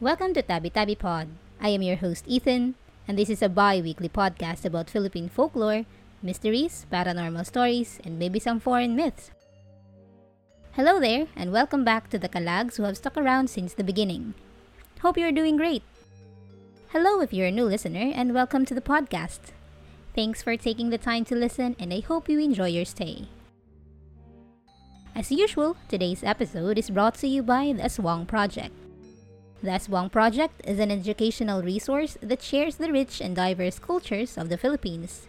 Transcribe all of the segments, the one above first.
Welcome to Tabi Tabi Pod. I am your host Ethan, and this is a bi-weekly podcast about Philippine folklore, mysteries, paranormal stories, and maybe some foreign myths. Hello there, and welcome back to the Kalags who have stuck around since the beginning. Hope you're doing great. Hello if you're a new listener, and welcome to the podcast. Thanks for taking the time to listen, and I hope you enjoy your stay. As usual, today's episode is brought to you by the Aswang Project. The Aswang Project is an educational resource that shares the rich and diverse cultures of the Philippines.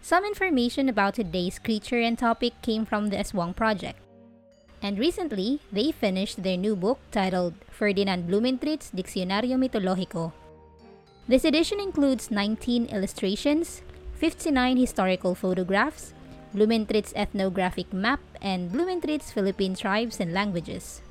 Some information about today's creature and topic came from the Aswang Project. And recently, they finished their new book titled Ferdinand Blumentritt's Diccionario Mitológico. This edition includes 19 illustrations, 59 historical photographs, Blumentritt's ethnographic map, and Blumentritt's Philippine tribes and languages.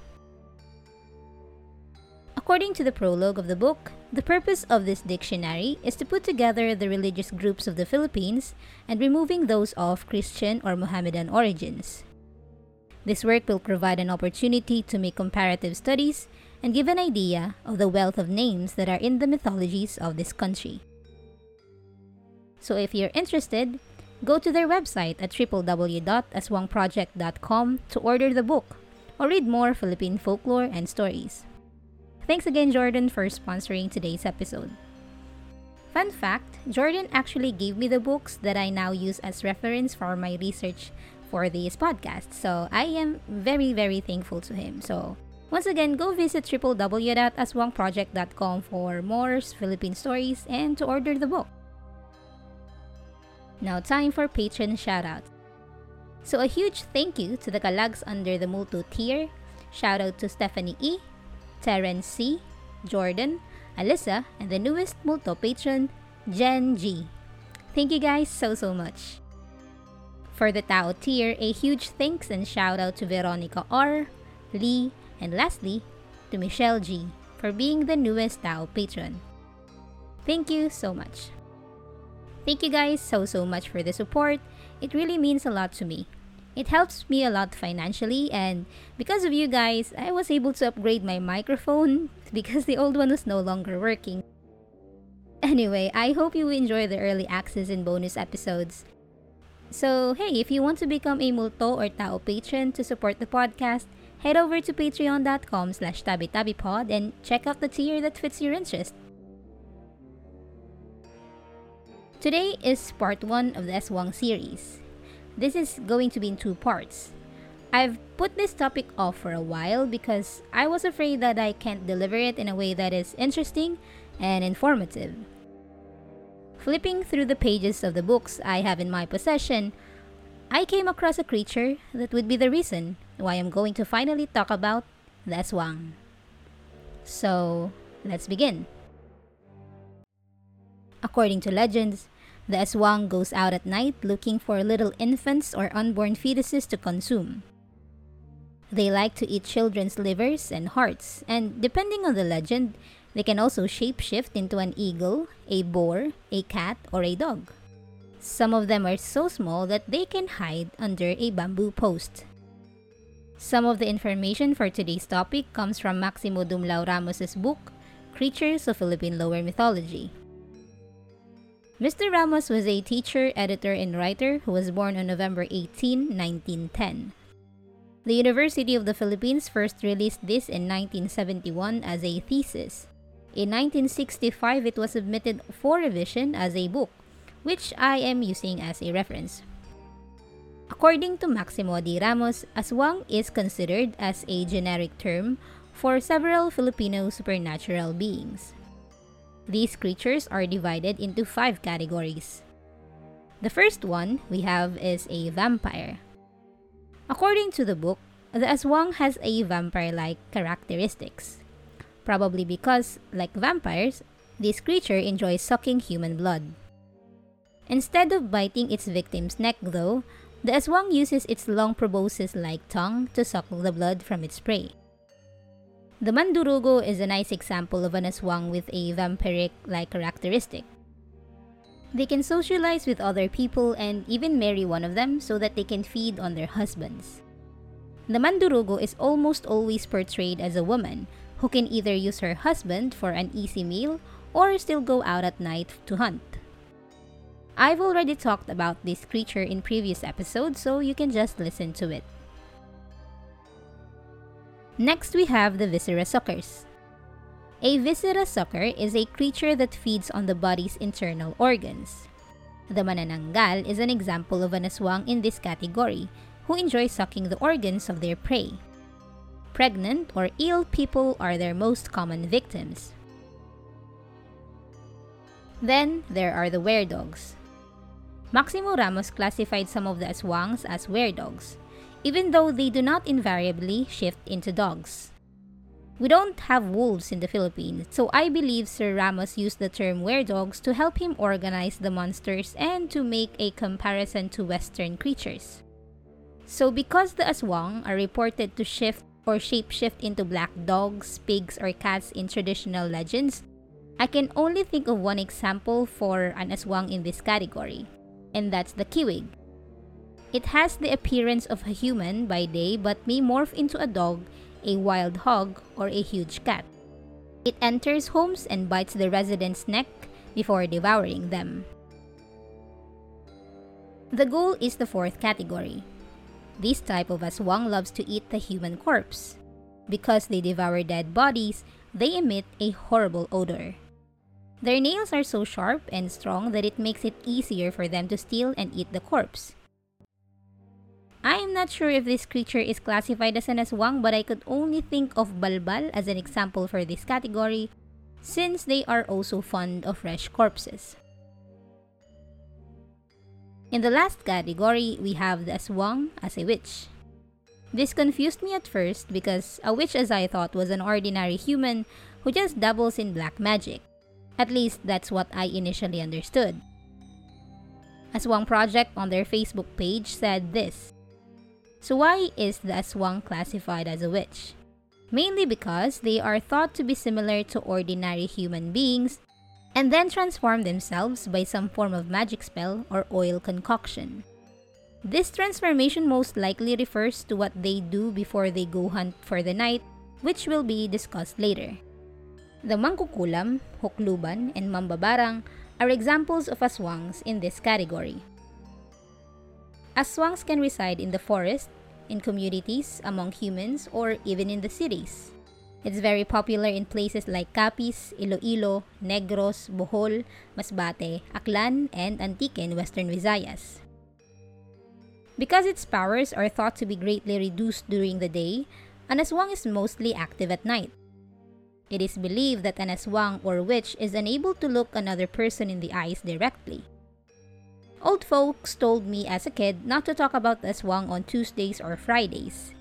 According to the prologue of the book, the purpose of this dictionary is to put together the religious groups of the Philippines and removing those of Christian or Mohammedan origins. This work will provide an opportunity to make comparative studies and give an idea of the wealth of names that are in the mythologies of this country. So if you're interested, go to their website at www.aswangproject.com to order the book or read more Philippine folklore and stories. Thanks again, Jordan, for sponsoring today's episode. Fun fact Jordan actually gave me the books that I now use as reference for my research for this podcast. So I am very, very thankful to him. So once again, go visit www.aswangproject.com for more Philippine stories and to order the book. Now, time for patron shoutouts. So, a huge thank you to the Kalags under the Multo tier. Shout out to Stephanie E., Terence C., Jordan, Alyssa, and the newest multo patron, Jen G. Thank you guys so so much. For the Tao tier, a huge thanks and shout out to Veronica R, Lee, and lastly, to Michelle G for being the newest Tao patron. Thank you so much. Thank you guys so so much for the support. It really means a lot to me. It helps me a lot financially, and because of you guys, I was able to upgrade my microphone because the old one was no longer working. Anyway, I hope you enjoy the early access and bonus episodes. So, hey, if you want to become a Multo or Tao patron to support the podcast, head over to patreon.com slash tabitabipod and check out the tier that fits your interest. Today is part 1 of the Aswang series. This is going to be in two parts. I've put this topic off for a while because I was afraid that I can't deliver it in a way that is interesting and informative. Flipping through the pages of the books I have in my possession, I came across a creature that would be the reason why I'm going to finally talk about the Aswang. So, let's begin. According to legends, the aswang goes out at night looking for little infants or unborn fetuses to consume. They like to eat children's livers and hearts, and depending on the legend, they can also shapeshift into an eagle, a boar, a cat, or a dog. Some of them are so small that they can hide under a bamboo post. Some of the information for today's topic comes from Maximo Dumlao Ramos's book, Creatures of Philippine Lower Mythology. Mr. Ramos was a teacher, editor, and writer who was born on November 18, 1910. The University of the Philippines first released this in 1971 as a thesis. In 1965, it was submitted for revision as a book, which I am using as a reference. According to Maximo D. Ramos, aswang is considered as a generic term for several Filipino supernatural beings. These creatures are divided into five categories. The first one we have is a vampire. According to the book, the aswang has a vampire like characteristics. Probably because, like vampires, this creature enjoys sucking human blood. Instead of biting its victim's neck, though, the aswang uses its long proboscis like tongue to suck the blood from its prey. The Mandurugo is a nice example of an aswang with a vampiric-like characteristic. They can socialize with other people and even marry one of them so that they can feed on their husbands. The Mandurugo is almost always portrayed as a woman who can either use her husband for an easy meal or still go out at night to hunt. I've already talked about this creature in previous episodes, so you can just listen to it. Next, we have the Viscera suckers. A viscera sucker is a creature that feeds on the body's internal organs. The manananggal is an example of an aswang in this category, who enjoy sucking the organs of their prey. Pregnant or ill people are their most common victims. Then, there are the weredogs. Maximo Ramos classified some of the aswangs as weredogs, even though they do not invariably shift into dogs. We don't have wolves in the Philippines, so I believe Sir Ramos used the term weredogs to help him organize the monsters and to make a comparison to Western creatures. So, because the aswang are reported to shift or shapeshift into black dogs, pigs, or cats in traditional legends, I can only think of one example for an aswang in this category, and that's the kiwig. It has the appearance of a human by day but may morph into a dog a wild hog, or a huge cat. It enters homes and bites the residents' neck before devouring them. The ghoul is the fourth category. This type of aswang loves to eat the human corpse. Because they devour dead bodies, they emit a horrible odor. Their nails are so sharp and strong that it makes it easier for them to steal and eat the corpse. I am not sure if this creature is classified as an aswang, but I could only think of balbal as an example for this category, since they are also fond of fresh corpses. In the last category, we have the aswang as a witch. This confused me at first because a witch, as I thought, was an ordinary human who just dabbles in black magic. At least that's what I initially understood. Aswang Project on their Facebook page said this so why is the aswang classified as a witch? Mainly because they are thought to be similar to ordinary human beings and then transform themselves by some form of magic spell or oil concoction. This transformation most likely refers to what they do before they go hunt for the night, which will be discussed later. The mangkukulam, hukluban, and mambabarang are examples of aswangs in this category. Aswangs can reside in the forest, in communities, among humans, or even in the cities. It's very popular in places like Capiz, Iloilo, Negros, Bohol, Masbate, Aklan, and Antique in Western Visayas. Because its powers are thought to be greatly reduced during the day, an aswang is mostly active at night. It is believed that an aswang or witch is unable to look another person in the eyes directly. Old folks told me as a kid not to talk about aswang on Tuesdays or Fridays.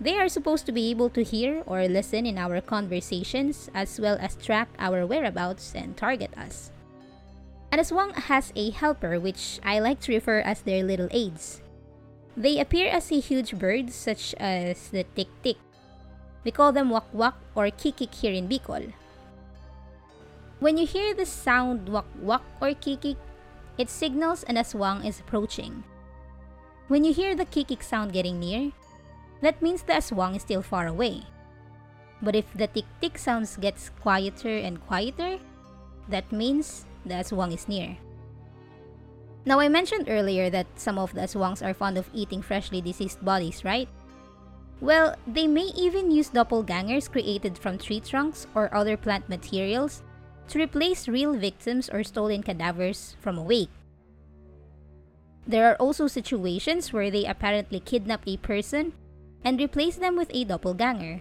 They are supposed to be able to hear or listen in our conversations as well as track our whereabouts and target us. An aswang has a helper which I like to refer as their little aides. They appear as a huge bird such as the tik-tik. We call them wak-wak or kikik here in Bicol. When you hear the sound wak-wak or kikik, it signals an aswang is approaching. When you hear the kikik sound getting near, that means the aswang is still far away. But if the tik tik sounds gets quieter and quieter, that means the aswang is near. Now I mentioned earlier that some of the aswangs are fond of eating freshly deceased bodies, right? Well, they may even use doppelgangers created from tree trunks or other plant materials to replace real victims or stolen cadavers from a wake. There are also situations where they apparently kidnap a person and replace them with a doppelganger.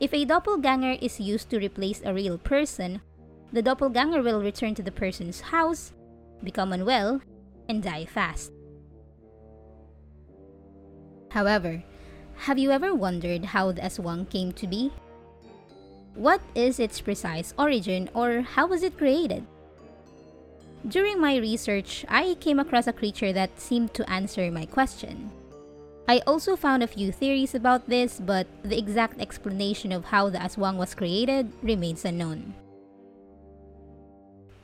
If a doppelganger is used to replace a real person, the doppelganger will return to the person's house, become unwell, and die fast. However, have you ever wondered how the aswang came to be? What is its precise origin or how was it created? During my research, I came across a creature that seemed to answer my question. I also found a few theories about this, but the exact explanation of how the aswang was created remains unknown.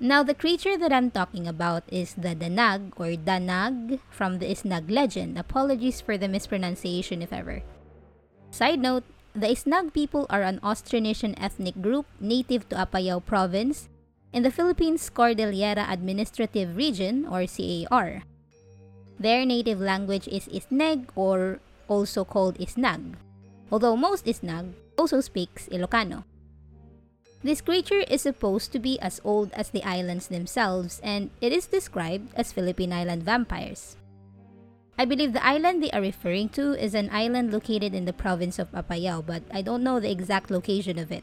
Now, the creature that I'm talking about is the Danag or Danag from the Isnag legend. Apologies for the mispronunciation if ever. Side note, the Isnag people are an Austronesian ethnic group native to Apayao province in the Philippines Cordillera Administrative Region or CAR. Their native language is Isneg or also called Isnag, although most Isnag also speaks Ilocano. This creature is supposed to be as old as the islands themselves and it is described as Philippine Island vampires. I believe the island they are referring to is an island located in the province of Apayao, but I don't know the exact location of it.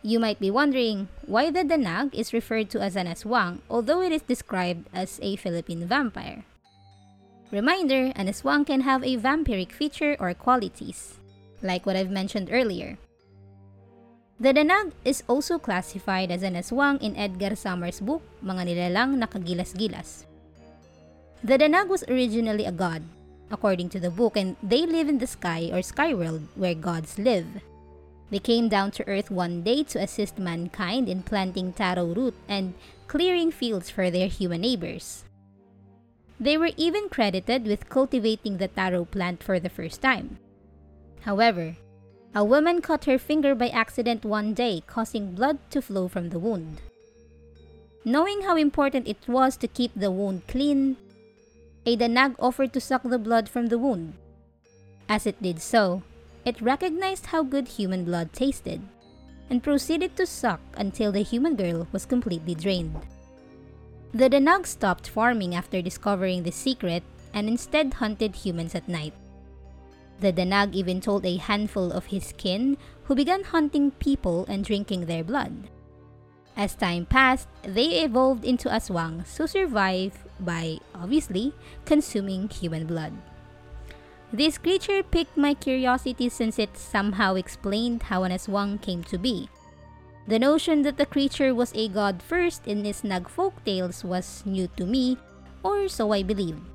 You might be wondering why the Danag is referred to as an aswang, although it is described as a Philippine vampire. Reminder, an aswang can have a vampiric feature or qualities, like what I've mentioned earlier. The Danag is also classified as an aswang in Edgar Samar's book, Mga Nilalang Nakagilas-Gilas. The Danag was originally a god, according to the book, and they live in the sky or sky world where gods live. They came down to earth one day to assist mankind in planting taro root and clearing fields for their human neighbors. They were even credited with cultivating the taro plant for the first time. However, a woman cut her finger by accident one day, causing blood to flow from the wound. Knowing how important it was to keep the wound clean, a danag offered to suck the blood from the wound. As it did so, it recognized how good human blood tasted and proceeded to suck until the human girl was completely drained. The Danag stopped farming after discovering the secret and instead hunted humans at night. The Danag even told a handful of his kin who began hunting people and drinking their blood. As time passed, they evolved into aswangs who survive by, obviously, consuming human blood. This creature piqued my curiosity since it somehow explained how an aswang came to be. The notion that the creature was a god first in Isnag folk tales was new to me, or so I believed.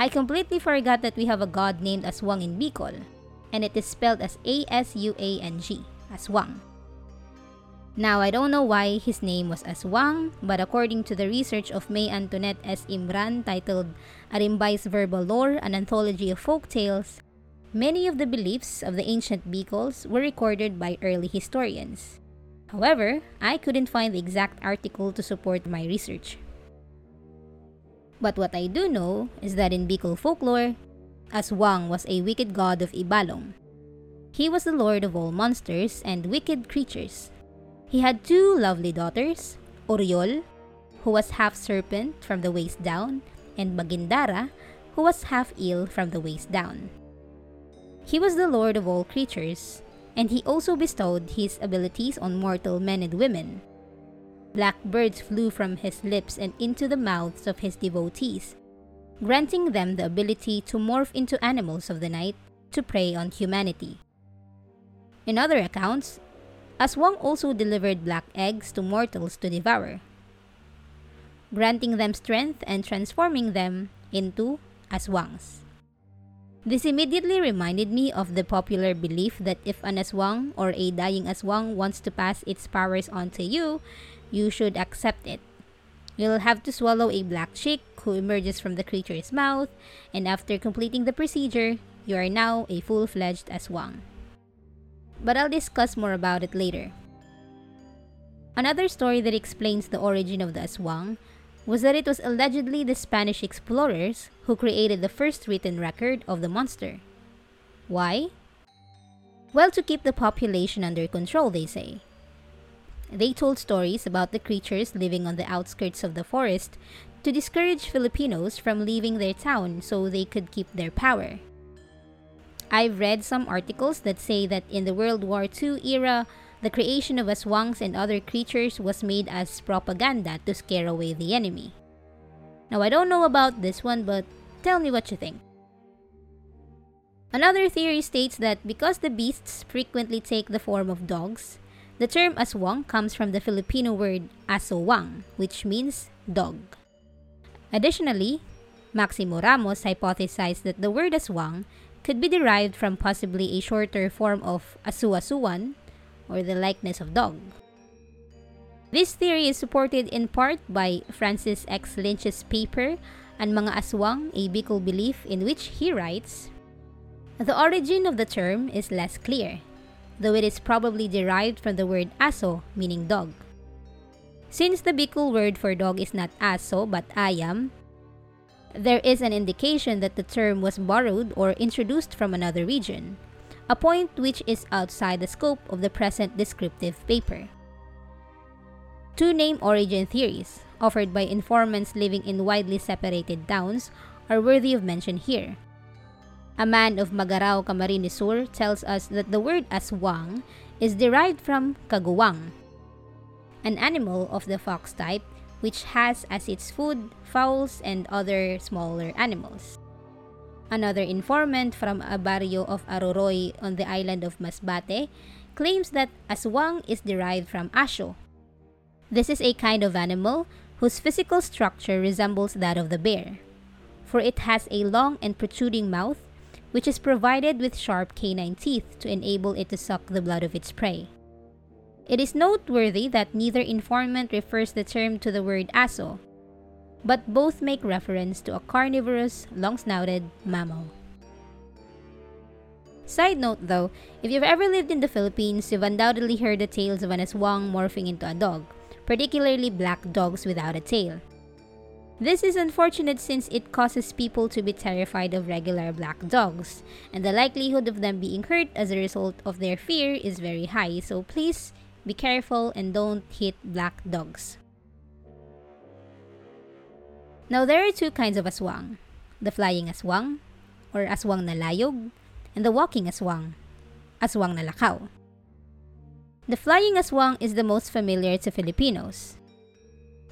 I completely forgot that we have a god named Aswang in Bicol, and it is spelled as A-S-U-A-N-G, Aswang. Now, I don't know why his name was Aswang, but according to the research of May Antoinette S. Imran titled Arimbay's Verbal Lore, an anthology of folk tales, many of the beliefs of the ancient Bicols were recorded by early historians. However, I couldn't find the exact article to support my research. But what I do know is that in Bicol folklore, Aswang was a wicked god of Ibalong. He was the lord of all monsters and wicked creatures he had two lovely daughters, Oriol, who was half serpent from the waist down, and Magindara, who was half eel from the waist down. He was the lord of all creatures, and he also bestowed his abilities on mortal men and women. Black birds flew from his lips and into the mouths of his devotees, granting them the ability to morph into animals of the night to prey on humanity. In other accounts, Aswang also delivered black eggs to mortals to devour, granting them strength and transforming them into aswangs. This immediately reminded me of the popular belief that if an aswang or a dying aswang wants to pass its powers on to you, you should accept it. You'll have to swallow a black chick who emerges from the creature's mouth, and after completing the procedure, you are now a full fledged aswang but I'll discuss more about it later. Another story that explains the origin of the aswang was that it was allegedly the Spanish explorers who created the first written record of the monster. Why? Well, to keep the population under control, they say. They told stories about the creatures living on the outskirts of the forest to discourage Filipinos from leaving their town so they could keep their power. I've read some articles that say that in the World War II era, the creation of aswangs and other creatures was made as propaganda to scare away the enemy. Now, I don't know about this one, but tell me what you think. Another theory states that because the beasts frequently take the form of dogs, the term aswang comes from the Filipino word asowang, which means dog. Additionally, Maximo Ramos hypothesized that the word aswang could be derived from possibly a shorter form of asuasuan, or the likeness of dog. This theory is supported in part by Francis X. Lynch's paper, Ang Mga Aswang, a Bicol Belief, in which he writes, The origin of the term is less clear, though it is probably derived from the word aso, meaning dog. Since the Bicol word for dog is not aso but ayam, there is an indication that the term was borrowed or introduced from another region, a point which is outside the scope of the present descriptive paper. Two name origin theories, offered by informants living in widely separated towns, are worthy of mention here. A man of Magarao, Camarines Sur tells us that the word aswang is derived from kaguwang, an animal of the fox type which has as its food fowls and other smaller animals. Another informant from a barrio of Aroroy on the island of Masbate claims that aswang is derived from asho. This is a kind of animal whose physical structure resembles that of the bear, for it has a long and protruding mouth which is provided with sharp canine teeth to enable it to suck the blood of its prey. It is noteworthy that neither informant refers the term to the word aso, but both make reference to a carnivorous, long-snouted mammal. Side note though, if you've ever lived in the Philippines, you've undoubtedly heard the tales of an aswang morphing into a dog, particularly black dogs without a tail. This is unfortunate since it causes people to be terrified of regular black dogs, and the likelihood of them being hurt as a result of their fear is very high, so please be careful and don't hit black dogs. Now, there are two kinds of aswang the flying aswang, or aswang na layog, and the walking aswang, aswang na lakaw. The flying aswang is the most familiar to Filipinos.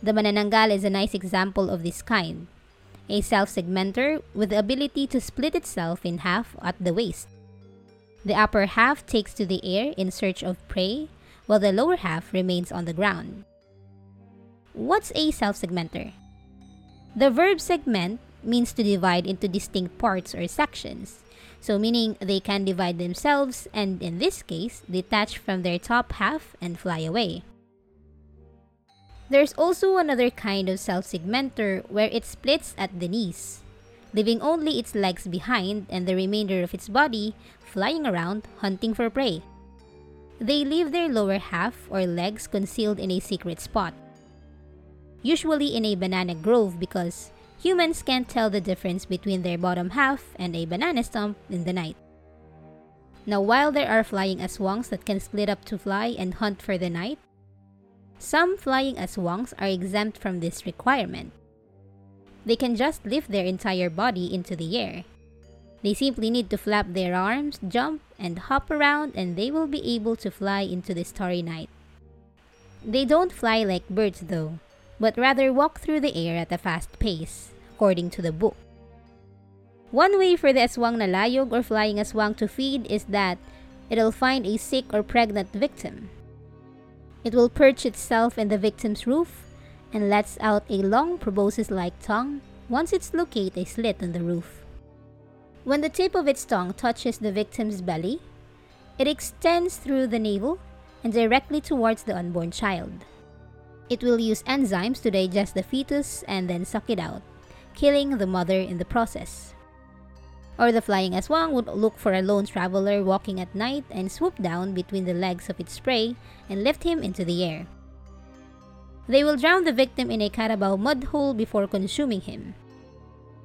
The manananggal is a nice example of this kind, a self-segmenter with the ability to split itself in half at the waist. The upper half takes to the air in search of prey, while the lower half remains on the ground. What's a self-segmenter? The verb segment means to divide into distinct parts or sections. So meaning they can divide themselves and in this case, detach from their top half and fly away. There's also another kind of self-segmenter where it splits at the knees, leaving only its legs behind and the remainder of its body flying around hunting for prey. They leave their lower half or legs concealed in a secret spot, usually in a banana grove because humans can't tell the difference between their bottom half and a banana stump in the night. Now, while there are flying aswangs that can split up to fly and hunt for the night, some flying aswangs are exempt from this requirement. They can just lift their entire body into the air. They simply need to flap their arms, jump, and hop around, and they will be able to fly into the starry night. They don't fly like birds, though, but rather walk through the air at a fast pace, according to the book. One way for the aswang na layog or flying aswang to feed is that it'll find a sick or pregnant victim. It will perch itself in the victim's roof and lets out a long proboscis-like tongue once it's located a slit in the roof. When the tip of its tongue touches the victim's belly, it extends through the navel and directly towards the unborn child. It will use enzymes to digest the fetus and then suck it out, killing the mother in the process. Or the flying aswang would look for a lone traveler walking at night and swoop down between the legs of its prey and lift him into the air. They will drown the victim in a carabao mud hole before consuming him.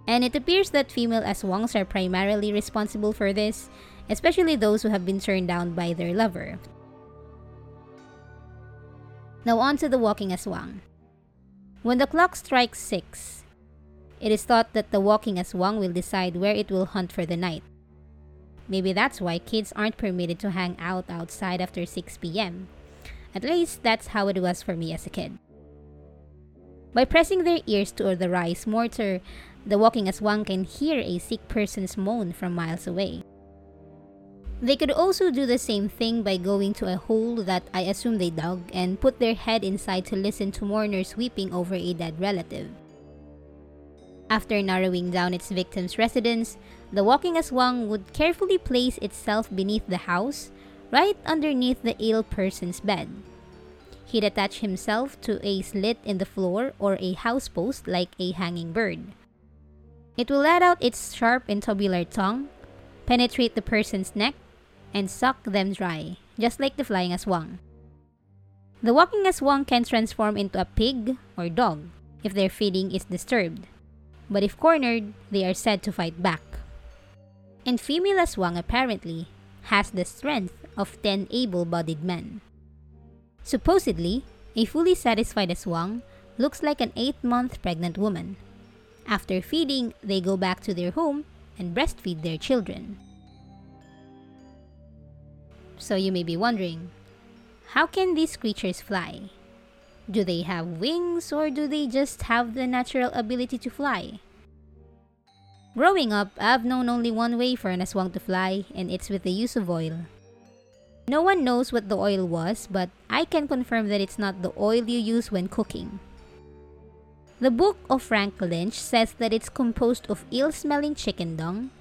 And it appears that female aswangs are primarily responsible for this, especially those who have been turned down by their lover. Now on to the walking aswang. When the clock strikes 6, it is thought that the walking aswang will decide where it will hunt for the night. Maybe that's why kids aren't permitted to hang out outside after 6 p.m. At least that's how it was for me as a kid. By pressing their ears to the rice mortar, the walking aswang can hear a sick person's moan from miles away. They could also do the same thing by going to a hole that I assume they dug and put their head inside to listen to mourners weeping over a dead relative. After narrowing down its victim's residence, the walking aswang would carefully place itself beneath the house, right underneath the ill person's bed. He'd attach himself to a slit in the floor or a house post like a hanging bird. It will let out its sharp and tubular tongue penetrate the person's neck, and suck them dry, just like the flying aswang. The walking aswang can transform into a pig or dog if their feeding is disturbed, but if cornered, they are said to fight back. And female aswang apparently has the strength of 10 able bodied men. Supposedly, a fully satisfied aswang looks like an 8 month pregnant woman. After feeding, they go back to their home and breastfeed their children. So you may be wondering, how can these creatures fly? Do they have wings or do they just have the natural ability to fly? Growing up, I've known only one way for an aswang to fly, and it's with the use of oil. No one knows what the oil was, but I can confirm that it's not the oil you use when cooking. The book of Frank Lynch says that it's composed of ill-smelling chicken dung,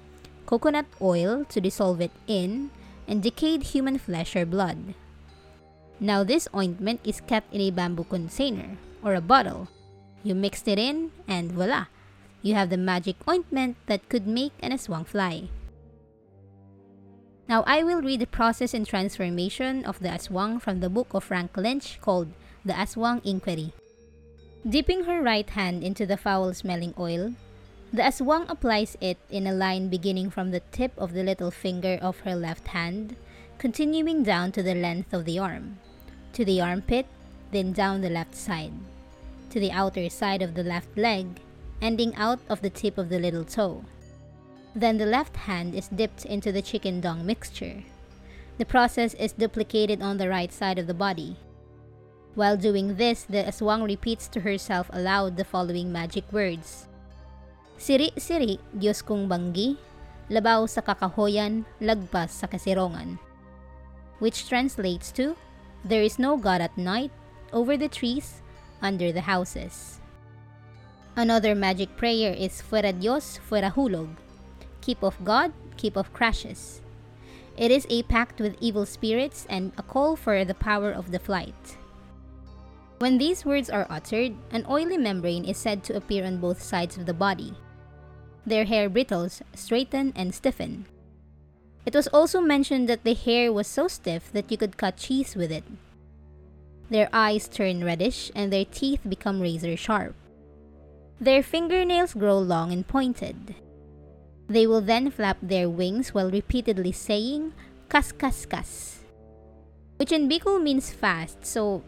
coconut oil to dissolve it in, and decayed human flesh or blood. Now this ointment is kept in a bamboo container or a bottle. You mixed it in and voila, you have the magic ointment that could make an aswang fly. Now I will read the process and transformation of the aswang from the book of Frank Lynch called The Aswang Inquiry. Dipping her right hand into the foul-smelling oil, the aswang applies it in a line beginning from the tip of the little finger of her left hand, continuing down to the length of the arm, to the armpit, then down the left side, to the outer side of the left leg, ending out of the tip of the little toe. Then the left hand is dipped into the chicken dung mixture. The process is duplicated on the right side of the body. While doing this, the aswang repeats to herself aloud the following magic words. Siri-siri, Diyos kong banggi, labaw sa kakahoyan, lagpas sa kasirongan. Which translates to, There is no God at night, over the trees, under the houses. Another magic prayer is Fuera Dios, Fuera Hulog, keep of God, keep of crashes. It is a pact with evil spirits and a call for the power of the flight. When these words are uttered, an oily membrane is said to appear on both sides of the body. Their hair brittles, straighten, and stiffen. It was also mentioned that the hair was so stiff that you could cut cheese with it. Their eyes turn reddish and their teeth become razor sharp. Their fingernails grow long and pointed. They will then flap their wings while repeatedly saying, kas kas kas. Which in Bicol means fast, so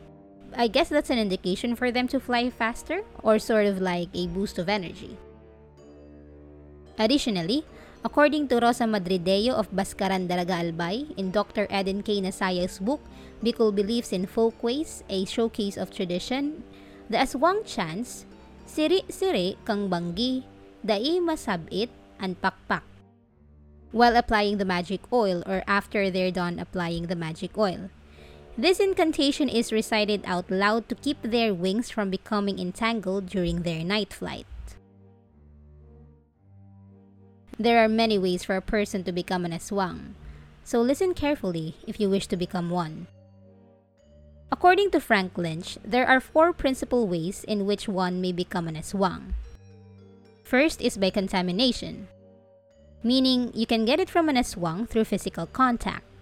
I guess that's an indication for them to fly faster, or sort of like a boost of energy. Additionally, according to Rosa Madrideo of Bascaran Daraga Albay in Dr. Eden K. Nasaya's book, Bicol Beliefs in Folkways, a Showcase of Tradition, the Aswang chants, Siri-siri kang banggi, dai masabit, and pakpak. While applying the magic oil or after they're done applying the magic oil. This incantation is recited out loud to keep their wings from becoming entangled during their night flight. There are many ways for a person to become an aswang, so listen carefully if you wish to become one. According to Frank Lynch, there are four principal ways in which one may become an aswang. First is by contamination, meaning you can get it from an aswang through physical contact.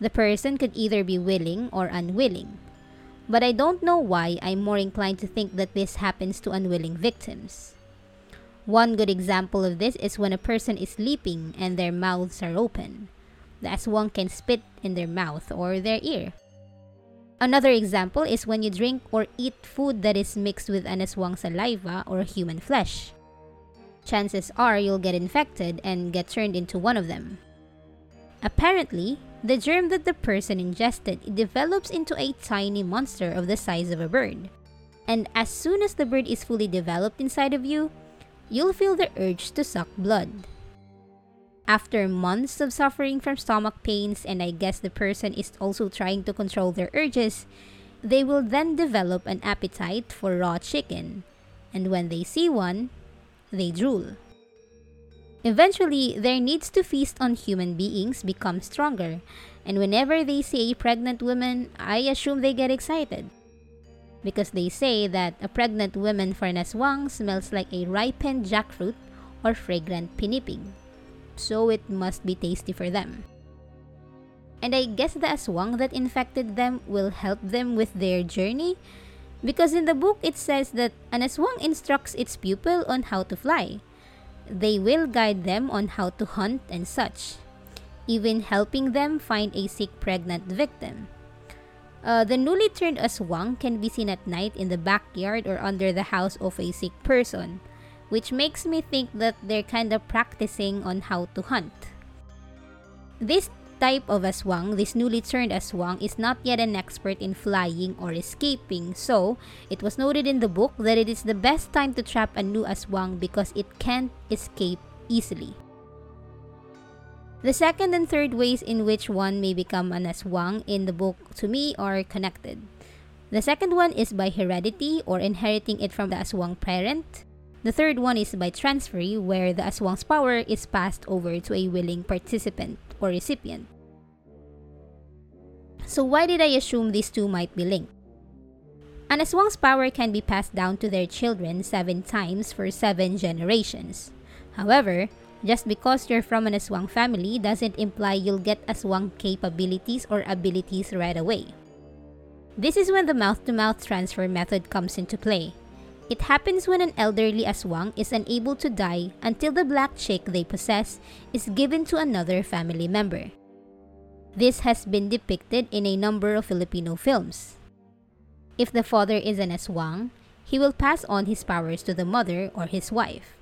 The person could either be willing or unwilling, but I don't know why I'm more inclined to think that this happens to unwilling victims. One good example of this is when a person is sleeping and their mouths are open. The aswang can spit in their mouth or their ear. Another example is when you drink or eat food that is mixed with an aswang saliva or human flesh chances are you'll get infected and get turned into one of them. Apparently, the germ that the person ingested develops into a tiny monster of the size of a bird. And as soon as the bird is fully developed inside of you, you'll feel the urge to suck blood. After months of suffering from stomach pains, and I guess the person is also trying to control their urges, they will then develop an appetite for raw chicken. And when they see one, they drool. Eventually, their needs to feast on human beings become stronger, and whenever they see a pregnant woman, I assume they get excited. Because they say that a pregnant woman for Naswang smells like a ripened jackfruit or fragrant pinipig. so it must be tasty for them. And I guess the aswang that infected them will help them with their journey because in the book it says that an aswang instructs its pupil on how to fly. They will guide them on how to hunt and such, even helping them find a sick pregnant victim. Uh, the newly turned aswang can be seen at night in the backyard or under the house of a sick person, which makes me think that they're kind of practicing on how to hunt. This type of aswang, this newly turned aswang, is not yet an expert in flying or escaping. So, it was noted in the book that it is the best time to trap a new aswang because it can't escape easily. The second and third ways in which one may become an aswang in the book to me are connected. The second one is by heredity or inheriting it from the aswang parent. The third one is by transfer, where the aswang's power is passed over to a willing participant or recipient. So why did I assume these two might be linked? An aswang's power can be passed down to their children seven times for seven generations. However, just because you're from an aswang family doesn't imply you'll get aswang capabilities or abilities right away. This is when the mouth to mouth transfer method comes into play. It happens when an elderly aswang is unable to die until the black chick they possess is given to another family member. This has been depicted in a number of Filipino films. If the father is an aswang, he will pass on his powers to the mother or his wife.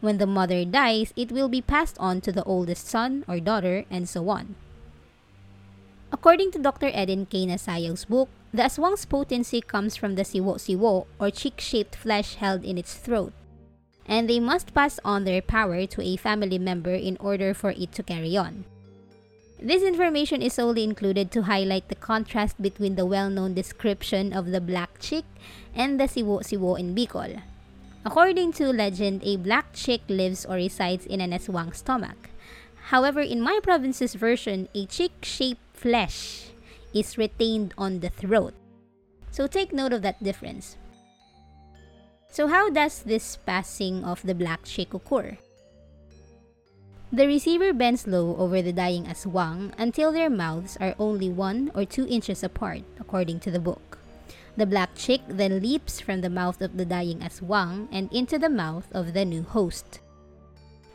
When the mother dies, it will be passed on to the oldest son or daughter, and so on. According to Dr. Eden K. Nasayaw's book, the aswang's potency comes from the siwo-siwo or chick-shaped flesh held in its throat, and they must pass on their power to a family member in order for it to carry on. This information is solely included to highlight the contrast between the well-known description of the black chick and the siwo-siwo in Bicol. According to legend, a black chick lives or resides in an aswang's stomach. However, in my province's version, a chick-shaped flesh is retained on the throat. So take note of that difference. So how does this passing of the black chick occur? The receiver bends low over the dying aswang until their mouths are only one or two inches apart, according to the book. The black chick then leaps from the mouth of the dying aswang and into the mouth of the new host.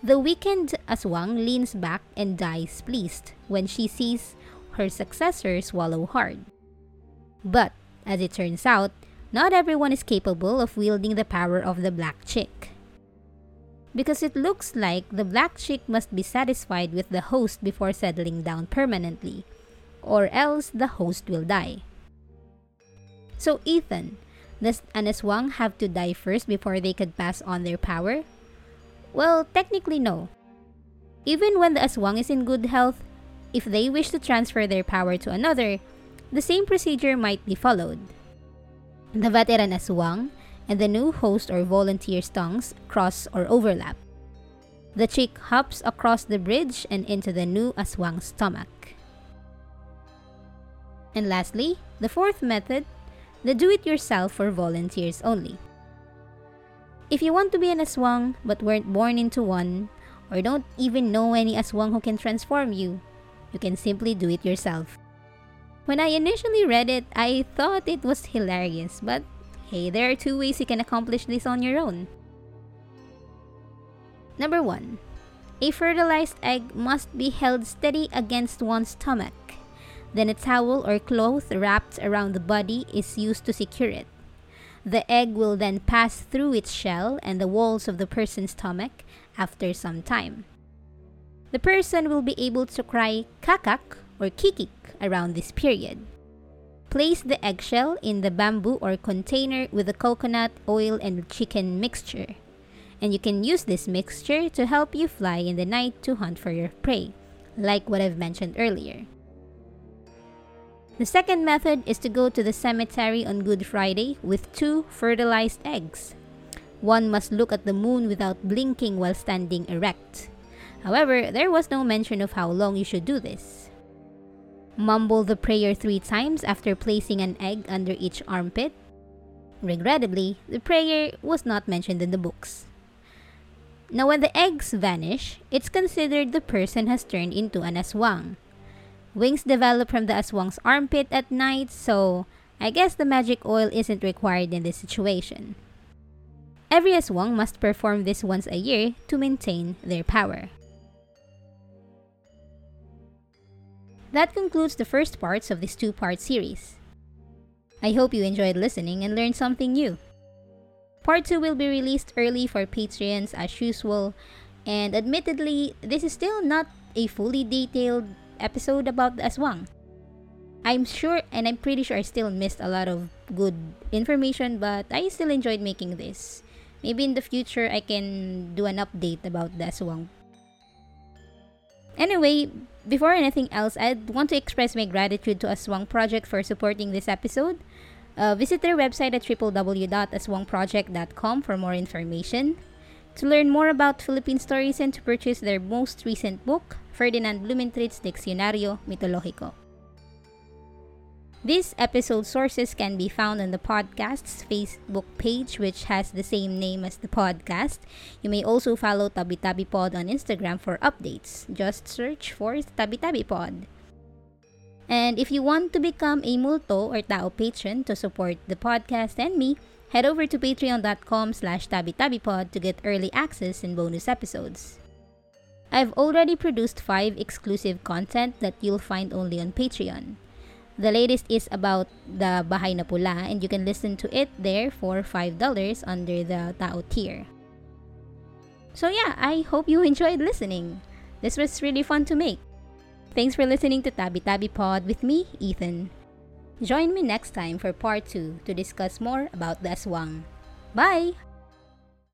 The weakened aswang leans back and dies pleased when she sees her successor swallow hard. But, as it turns out, not everyone is capable of wielding the power of the black chick. Because it looks like the black chick must be satisfied with the host before settling down permanently, or else the host will die. So, Ethan, does an aswang have to die first before they could pass on their power? Well, technically, no. Even when the aswang is in good health, if they wish to transfer their power to another, the same procedure might be followed. The veteran aswang and the new host or volunteer's tongues cross or overlap. The chick hops across the bridge and into the new aswang's stomach. And lastly, the fourth method, the do-it-yourself for volunteers only. If you want to be an aswang but weren't born into one, or don't even know any aswang who can transform you, you can simply do it yourself. When I initially read it, I thought it was hilarious, but hey, there are two ways you can accomplish this on your own. Number 1. A fertilized egg must be held steady against one's stomach. Then a towel or cloth wrapped around the body is used to secure it. The egg will then pass through its shell and the walls of the person's stomach after some time the person will be able to cry kakak or kikik around this period. Place the eggshell in the bamboo or container with the coconut, oil, and chicken mixture. And you can use this mixture to help you fly in the night to hunt for your prey, like what I've mentioned earlier. The second method is to go to the cemetery on Good Friday with two fertilized eggs. One must look at the moon without blinking while standing erect. However, there was no mention of how long you should do this. Mumble the prayer three times after placing an egg under each armpit. Regrettably, the prayer was not mentioned in the books. Now, when the eggs vanish, it's considered the person has turned into an aswang. Wings develop from the aswang's armpit at night, so I guess the magic oil isn't required in this situation. Every aswang must perform this once a year to maintain their power. That concludes the first parts of this two part series. I hope you enjoyed listening and learned something new. Part 2 will be released early for Patreons as usual, and admittedly, this is still not a fully detailed episode about the Aswang. I'm sure and I'm pretty sure I still missed a lot of good information, but I still enjoyed making this. Maybe in the future I can do an update about the Aswang. Anyway, before anything else, I'd want to express my gratitude to Aswang Project for supporting this episode. Uh, visit their website at www.aswangproject.com for more information. To learn more about Philippine stories and to purchase their most recent book, Ferdinand Blumentritt's Diccionario Mitológico. This episode sources can be found on the podcast's Facebook page, which has the same name as the podcast. You may also follow Tabi Tabi Pod on Instagram for updates. Just search for Tabi Tabi Pod. And if you want to become a Multo or Tao patron to support the podcast and me, head over to patreon.com slash tabitabipod to get early access and bonus episodes. I've already produced 5 exclusive content that you'll find only on Patreon. The latest is about the Bahay na Pula and you can listen to it there for $5 under the Tao tier. So yeah, I hope you enjoyed listening. This was really fun to make. Thanks for listening to Tabi Tabi Pod with me, Ethan. Join me next time for part 2 to discuss more about the aswang. Bye!